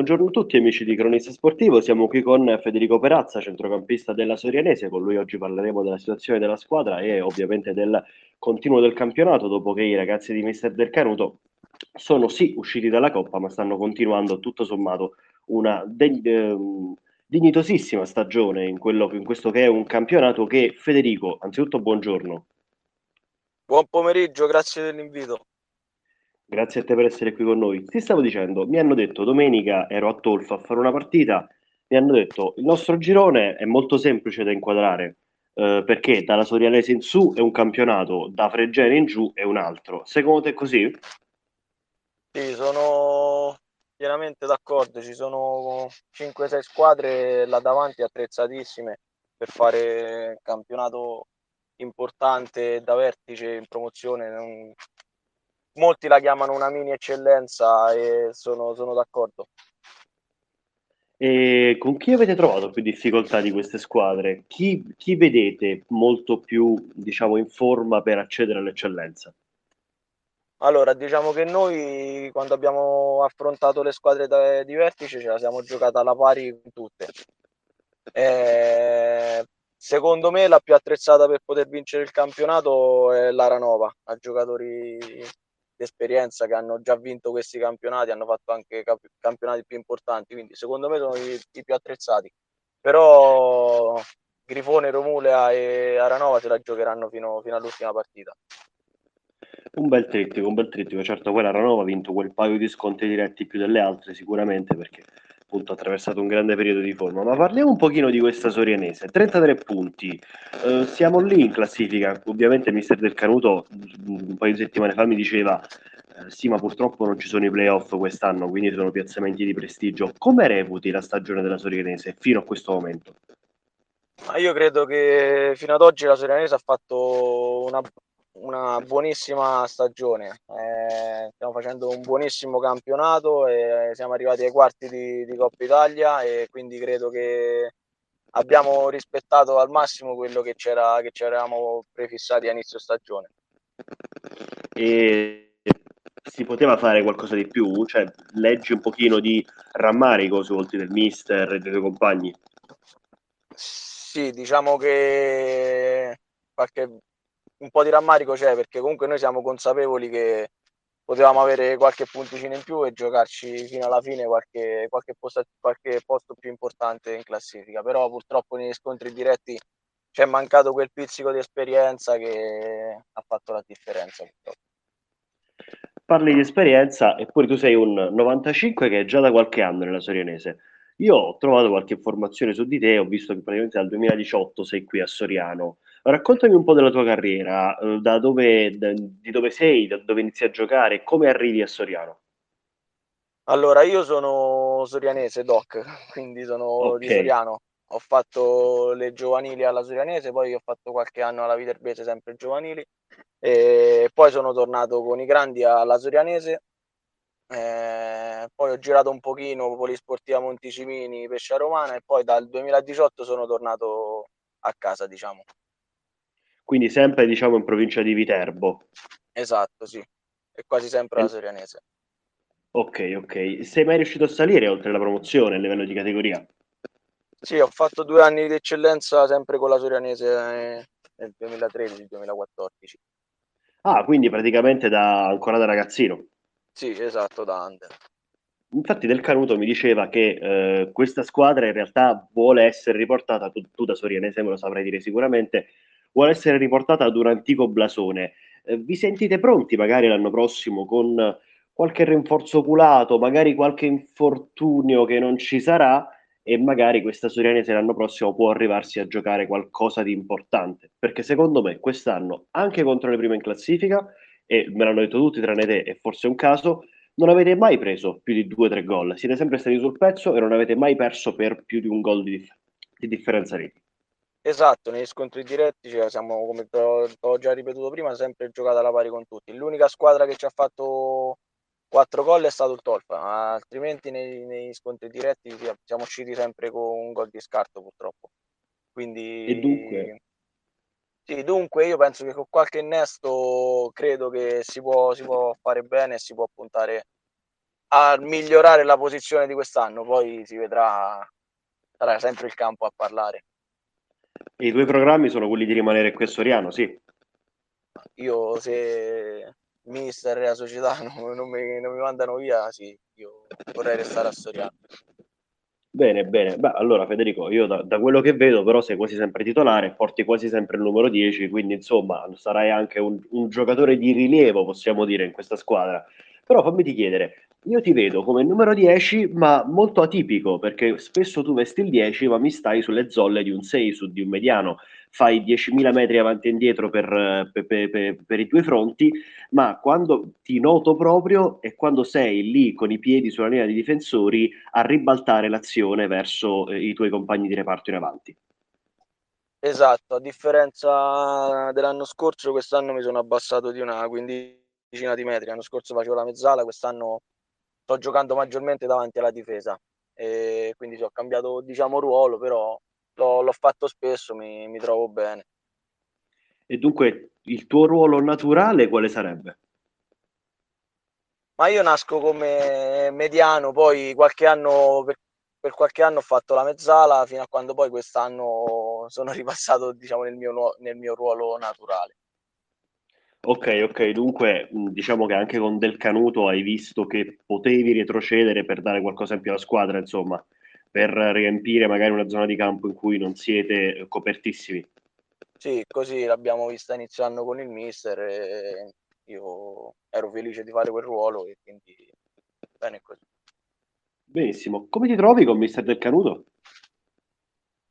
Buongiorno a tutti amici di Cronista Sportivo, siamo qui con Federico Perazza, centrocampista della Sorianese, con lui oggi parleremo della situazione della squadra e ovviamente del continuo del campionato dopo che i ragazzi di Mister Del Canuto sono sì usciti dalla Coppa ma stanno continuando tutto sommato una de- eh, dignitosissima stagione in, quello, in questo che è un campionato che Federico, anzitutto buongiorno. Buon pomeriggio, grazie dell'invito. Grazie a te per essere qui con noi. Ti stavo dicendo, mi hanno detto domenica ero a Tolfa a fare una partita, mi hanno detto il nostro girone è molto semplice da inquadrare eh, perché dalla Sorianese in su è un campionato, da Fregene in giù è un altro. Secondo te è così? Sì, sono pienamente d'accordo, ci sono 5-6 squadre là davanti attrezzatissime per fare campionato importante da vertice in promozione molti la chiamano una mini eccellenza e sono, sono d'accordo. E con chi avete trovato più difficoltà di queste squadre? Chi, chi vedete molto più diciamo, in forma per accedere all'eccellenza? Allora, diciamo che noi quando abbiamo affrontato le squadre da, di vertice ce la siamo giocata alla pari con tutte. Eh, secondo me la più attrezzata per poter vincere il campionato è l'Aranova, ha giocatori d'esperienza che hanno già vinto questi campionati, hanno fatto anche cap- campionati più importanti, quindi secondo me sono i, i più attrezzati. Però Grifone, Romulea e Aranova se la giocheranno fino, fino all'ultima partita. Un bel trittico, un bel trittico. Certo, quella Aranova ha vinto quel paio di scontri diretti più delle altre, sicuramente, perché appunto attraversato un grande periodo di forma. Ma parliamo un pochino di questa Sorianese. 33 punti, eh, siamo lì in classifica. Ovviamente il mister Del Canuto un paio di settimane fa mi diceva eh, sì, ma purtroppo non ci sono i playoff quest'anno, quindi sono piazzamenti di prestigio. Come reputi la stagione della Sorianese fino a questo momento? Ma io credo che fino ad oggi la Sorianese ha fatto una una buonissima stagione. Eh, stiamo facendo un buonissimo campionato e siamo arrivati ai quarti di, di Coppa Italia e quindi credo che abbiamo rispettato al massimo quello che, c'era, che ci eravamo prefissati a inizio stagione. E si poteva fare qualcosa di più? Cioè, leggi un pochino di rammarico sui volti del mister e dei tuoi compagni? Sì, diciamo che qualche un po' di rammarico c'è perché comunque noi siamo consapevoli che potevamo avere qualche punticino in più e giocarci fino alla fine qualche, qualche, posto, qualche posto più importante in classifica, però purtroppo negli scontri diretti ci è mancato quel pizzico di esperienza che ha fatto la differenza purtroppo. Parli di esperienza eppure tu sei un 95 che è già da qualche anno nella Sorianese. Io ho trovato qualche informazione su di te, ho visto che praticamente dal 2018 sei qui a Soriano. Raccontami un po' della tua carriera, eh, da dove, da, di dove sei, da dove inizi a giocare e come arrivi a Soriano. Allora, io sono sorianese, doc, quindi sono okay. di Soriano. Ho fatto le giovanili alla Sorianese, poi ho fatto qualche anno alla Viterbese, sempre giovanili, e poi sono tornato con i grandi alla Sorianese. Eh, poi ho girato un pochino Polisportiva Monticimini, Pescia Romana e poi dal 2018 sono tornato a casa, diciamo quindi sempre diciamo in provincia di Viterbo. Esatto, sì, e quasi sempre la Sorianese. Ok, ok. Sei mai riuscito a salire oltre la promozione a livello di categoria? Sì, ho fatto due anni di eccellenza sempre con la Sorianese eh, nel 2013-2014. Ah, quindi praticamente da, ancora da ragazzino? Sì, esatto, da under. Infatti Del Canuto mi diceva che eh, questa squadra in realtà vuole essere riportata, tu, tu da Sorianese me lo saprai dire sicuramente, vuole essere riportata ad un antico blasone. Eh, vi sentite pronti magari l'anno prossimo con qualche rinforzo oculato, magari qualche infortunio che non ci sarà e magari questa Sorianese l'anno prossimo può arrivarsi a giocare qualcosa di importante, perché secondo me quest'anno anche contro le prime in classifica e me l'hanno detto tutti tranne te e forse un caso, non avete mai preso più di due o tre gol, siete sempre stati sul pezzo e non avete mai perso per più di un gol di, dif- di differenza reti. Esatto, negli scontri diretti cioè, siamo, come ho già ripetuto prima, sempre giocata alla pari con tutti. L'unica squadra che ci ha fatto quattro gol è stato il Tolfa, altrimenti nei, nei scontri diretti siamo usciti sempre con un gol di scarto purtroppo. Quindi, e dunque? Sì, dunque io penso che con qualche innesto credo che si può, si può fare bene e si può puntare a migliorare la posizione di quest'anno, poi si vedrà, sarà sempre il campo a parlare. I tuoi programmi sono quelli di rimanere qui a Soriano, sì? Io se mister e la società non, non, mi, non mi mandano via, sì, io vorrei restare a Soriano. Bene, bene. Beh, allora Federico, io da, da, quello che vedo però sei quasi sempre titolare, porti quasi sempre il numero 10, quindi insomma sarai anche un, un giocatore di rilievo, possiamo dire, in questa squadra. Però fammi ti chiedere, io ti vedo come numero 10, ma molto atipico, perché spesso tu vesti il 10, ma mi stai sulle zolle di un 6, su di un mediano. Fai 10.000 metri avanti e indietro per, per, per, per, i tuoi fronti, ma quando ti noto proprio è quando sei lì con i piedi sulla linea di difensori a ribaltare l'azione verso eh, i tuoi compagni di reparto in avanti. Esatto, a differenza dell'anno scorso, quest'anno mi sono abbassato di una quindicina di metri. L'anno scorso facevo la mezzala, quest'anno sto giocando maggiormente davanti alla difesa e quindi ho cambiato diciamo ruolo però l'ho, l'ho fatto spesso mi, mi, trovo bene e dunque il tuo ruolo naturale quale sarebbe? ma io nasco come mediano poi qualche anno per, per qualche anno ho fatto la mezzala fino a quando poi quest'anno sono ripassato diciamo nel mio, nel mio ruolo naturale Ok, ok, dunque diciamo che anche con Del Canuto hai visto che potevi retrocedere per dare qualcosa in più alla squadra, insomma, per riempire magari una zona di campo in cui non siete copertissimi. Sì, così l'abbiamo vista iniziando con il mister e io ero felice di fare quel ruolo e quindi bene così. Benissimo, come ti trovi con mister Del Canuto?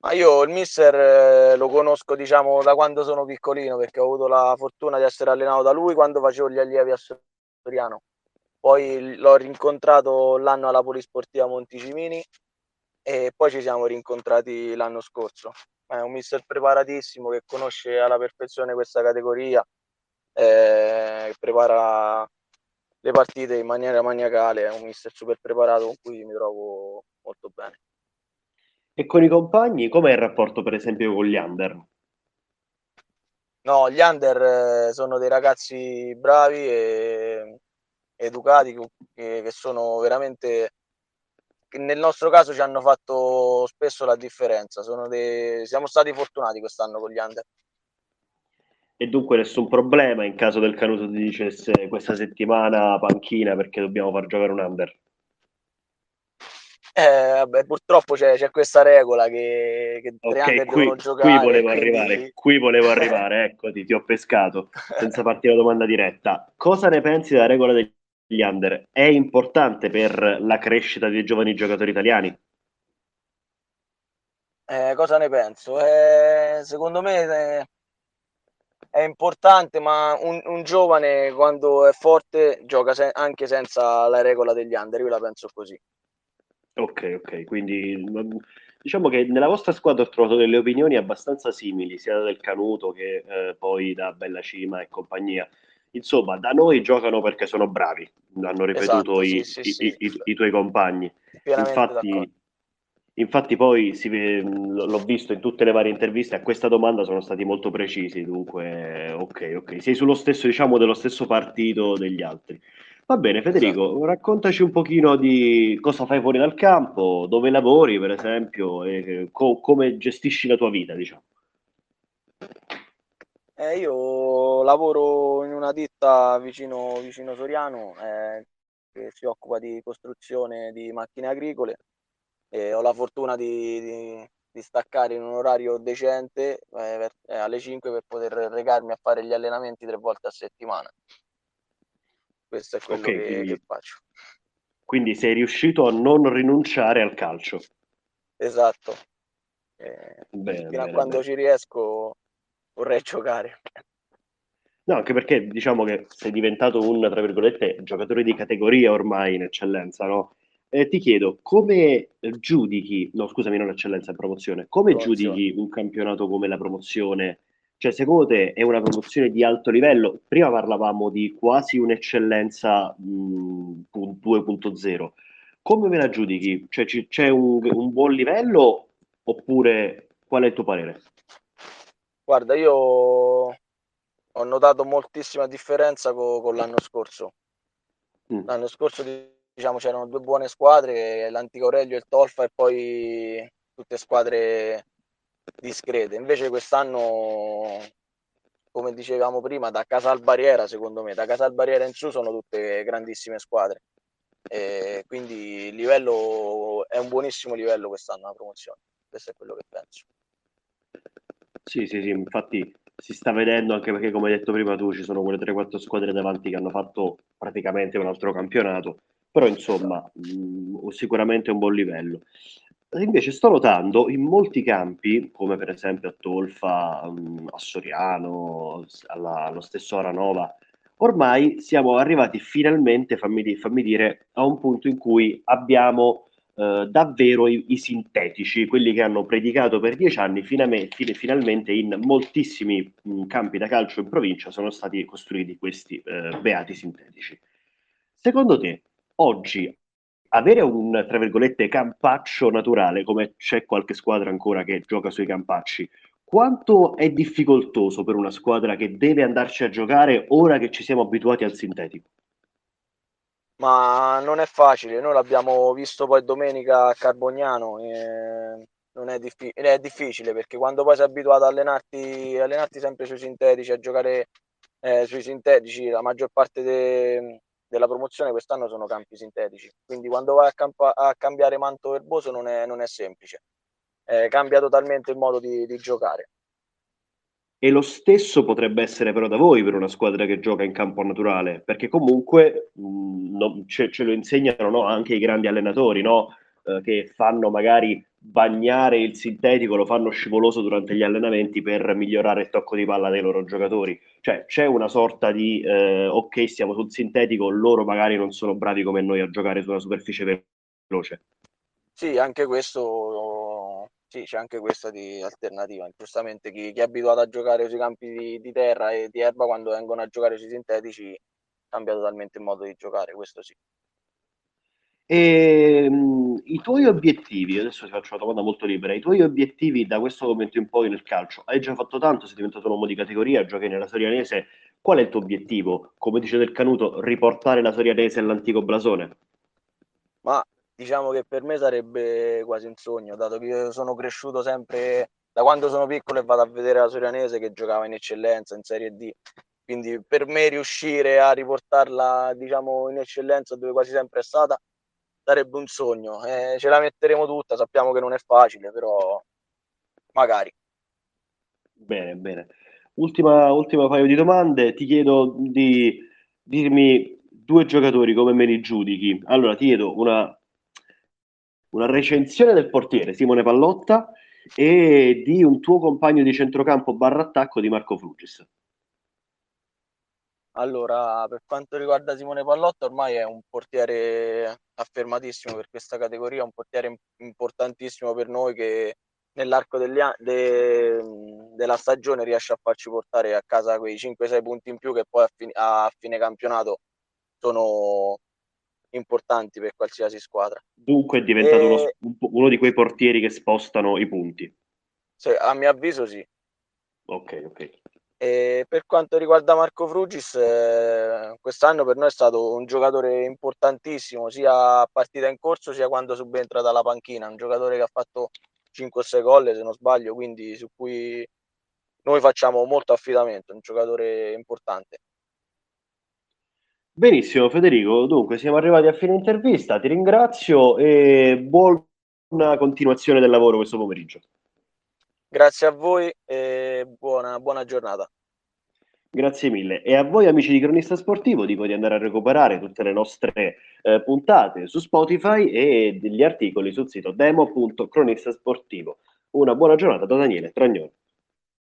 Ma io il mister eh, lo conosco diciamo da quando sono piccolino perché ho avuto la fortuna di essere allenato da lui quando facevo gli allievi a Soriano. Poi l'ho rincontrato l'anno alla Polisportiva Monticimini e poi ci siamo rincontrati l'anno scorso. È un mister preparatissimo che conosce alla perfezione questa categoria, eh, prepara le partite in maniera maniacale, è un mister super preparato con cui mi trovo molto bene. E con i compagni, com'è il rapporto per esempio con gli under? No, gli under eh, sono dei ragazzi bravi e educati che, che sono veramente che nel nostro caso ci hanno fatto spesso la differenza. Dei, siamo stati fortunati quest'anno con gli under. E dunque nessun problema in caso del Canuto ti dicesse questa settimana panchina perché dobbiamo far giocare un under. Eh, vabbè, purtroppo c'è, c'è, questa regola che, che okay, qui, giocare. Qui volevo quindi... arrivare, qui volevo arrivare, eccoti, ti ho pescato senza farti la domanda diretta. Cosa ne pensi della regola degli under? È importante per la crescita dei giovani giocatori italiani? Eh, cosa ne penso? Eh, secondo me è, è importante, ma un, un, giovane quando è forte gioca se- anche senza la regola degli under, io la penso così. Ok, ok, quindi diciamo che nella vostra squadra ho trovato delle opinioni abbastanza simili, sia del Canuto che eh, poi da Bella Cima e compagnia. Insomma, da noi giocano perché sono bravi, hanno ripetuto esatto, i, sì, i, sì, i, sì. i, tuoi compagni. Infatti, infatti, poi si, l'ho visto in tutte le varie interviste, a questa domanda sono stati molto precisi, dunque ok, ok, sei sullo stesso, diciamo, dello stesso partito degli altri. Va bene, Federico, esatto. raccontaci un pochino di cosa fai fuori dal campo, dove lavori, per esempio, e co- come gestisci la tua vita, diciamo. Eh, io lavoro in una ditta vicino, vicino Soriano eh, che si occupa di costruzione di macchine agricole e ho la fortuna di, di, di staccare in un orario decente eh, per, eh, alle 5 per poter recarmi a fare gli allenamenti tre volte a settimana. Questo è quello okay, che, quindi, che faccio. Quindi sei riuscito a non rinunciare al calcio. Esatto. Eh, bene, fino bene, a quando bene. ci riesco vorrei giocare. No, anche perché diciamo che sei diventato un, tra virgolette, giocatore di categoria ormai in eccellenza, no? Eh, ti chiedo, come giudichi, no scusami, non eccellenza, promozione, come promozione. giudichi un campionato come la promozione cioè, secondo te è una promozione di alto livello? Prima parlavamo di quasi un'eccellenza mh, 2.0. Come me la giudichi? Cioè, c- c'è un, un, buon livello oppure qual è il tuo parere? Guarda, io ho notato moltissima differenza co- con l'anno scorso. Mm. L'anno scorso diciamo c'erano due buone squadre, l'Antico Aurelio e il Tolfa e poi tutte squadre discrete. Invece quest'anno, come dicevamo prima, da Casal Barriera, secondo me, da Casal Barriera in su sono tutte grandissime squadre. E quindi il livello è un buonissimo livello quest'anno la promozione. Questo è quello che penso. Sì, sì, sì, infatti si sta vedendo anche perché come hai detto prima tu ci sono quelle 3-4 squadre davanti che hanno fatto praticamente un altro campionato, però insomma mh, mm, sicuramente un buon livello. Invece sto notando in molti campi, come per esempio a Tolfa, mm, a Soriano, alla, allo stesso Aranova, ormai siamo arrivati finalmente, fammi, fammi dire, a un punto in cui abbiamo eh, davvero i, i, sintetici, quelli che hanno predicato per dieci anni, finalmente, finalmente in moltissimi mh, campi da calcio in provincia sono stati costruiti questi eh, beati sintetici. Secondo te, oggi avere un, tra virgolette, campaccio naturale, come c'è qualche squadra ancora che gioca sui campacci, quanto è difficoltoso per una squadra che deve andarci a giocare ora che ci siamo abituati al sintetico? ma non è facile, noi l'abbiamo visto poi domenica a Carbognano, e non è, diffi- è difficile perché quando poi sei abituato a allenarti, allenarti sempre sui sintetici, a giocare eh, sui sintetici, la maggior parte de- della promozione quest'anno sono campi sintetici, quindi quando vai a, campa- a cambiare manto erboso non è, non è semplice, eh, cambia totalmente il modo di, di giocare. E lo stesso potrebbe essere però da voi per una squadra che gioca in campo naturale, perché comunque mh, mm, no, ce, ce, lo insegnano no, anche i grandi allenatori, no? Eh, che fanno magari bagnare il sintetico, lo fanno scivoloso durante gli allenamenti per migliorare il tocco di palla dei loro giocatori. Cioè c'è una sorta di, eh, ok, stiamo sul sintetico, loro magari non sono bravi come noi a giocare su una superficie veloce. Sì, anche questo sì, c'è anche questa di alternativa. Giustamente chi, chi, è abituato a giocare sui campi di, di, terra e di erba, quando vengono a giocare sui sintetici, cambia totalmente il modo di giocare, questo sì. E, um, I tuoi obiettivi, adesso ti faccio una domanda molto libera, i tuoi obiettivi da questo momento in poi nel calcio? Hai già fatto tanto, sei diventato un uomo di categoria, giochi nella Sorianese, qual è il tuo obiettivo? Come dice Del Canuto, riportare la Sorianese all'antico blasone? Ma diciamo che per me sarebbe quasi un sogno, dato che io sono cresciuto sempre da quando sono piccolo e vado a vedere la Sorianese che giocava in eccellenza in Serie D. Quindi per me riuscire a riportarla diciamo, in eccellenza dove quasi sempre è stata sarebbe un sogno. Eh, ce la metteremo tutta, sappiamo che non è facile, però magari. Bene, bene. Ultima, ultima paio di domande. Ti chiedo di dirmi due giocatori come me li giudichi. Allora, ti chiedo una una recensione del portiere Simone Pallotta e di un tuo compagno di centrocampo barra attacco di Marco Frugis. Allora, per quanto riguarda Simone Pallotta, ormai è un portiere affermatissimo per questa categoria, un portiere importantissimo per noi che nell'arco degli de, della stagione riesce a farci portare a casa quei 5-6 punti in più che poi a fine, a fine campionato sono importanti per qualsiasi squadra. Dunque è diventato e... uno, uno, di quei portieri che spostano i punti. Sì, a mio avviso sì. Ok, ok. E per quanto riguarda Marco Frugis, eh, quest'anno per noi è stato un giocatore importantissimo, sia a partita in corso sia quando subentra dalla panchina, un giocatore che ha fatto 5-6 gol se non sbaglio, quindi su cui noi facciamo molto affidamento, un giocatore importante. Benissimo Federico, dunque siamo arrivati a fine intervista, ti ringrazio e buona continuazione del lavoro questo pomeriggio. Grazie a voi e buona, buona giornata. Grazie mille. E a voi amici di Cronista Sportivo dico di andare a recuperare tutte le nostre eh, puntate su Spotify e degli articoli sul sito demo.cronistasportivo. Una buona giornata da Daniele Tragnone.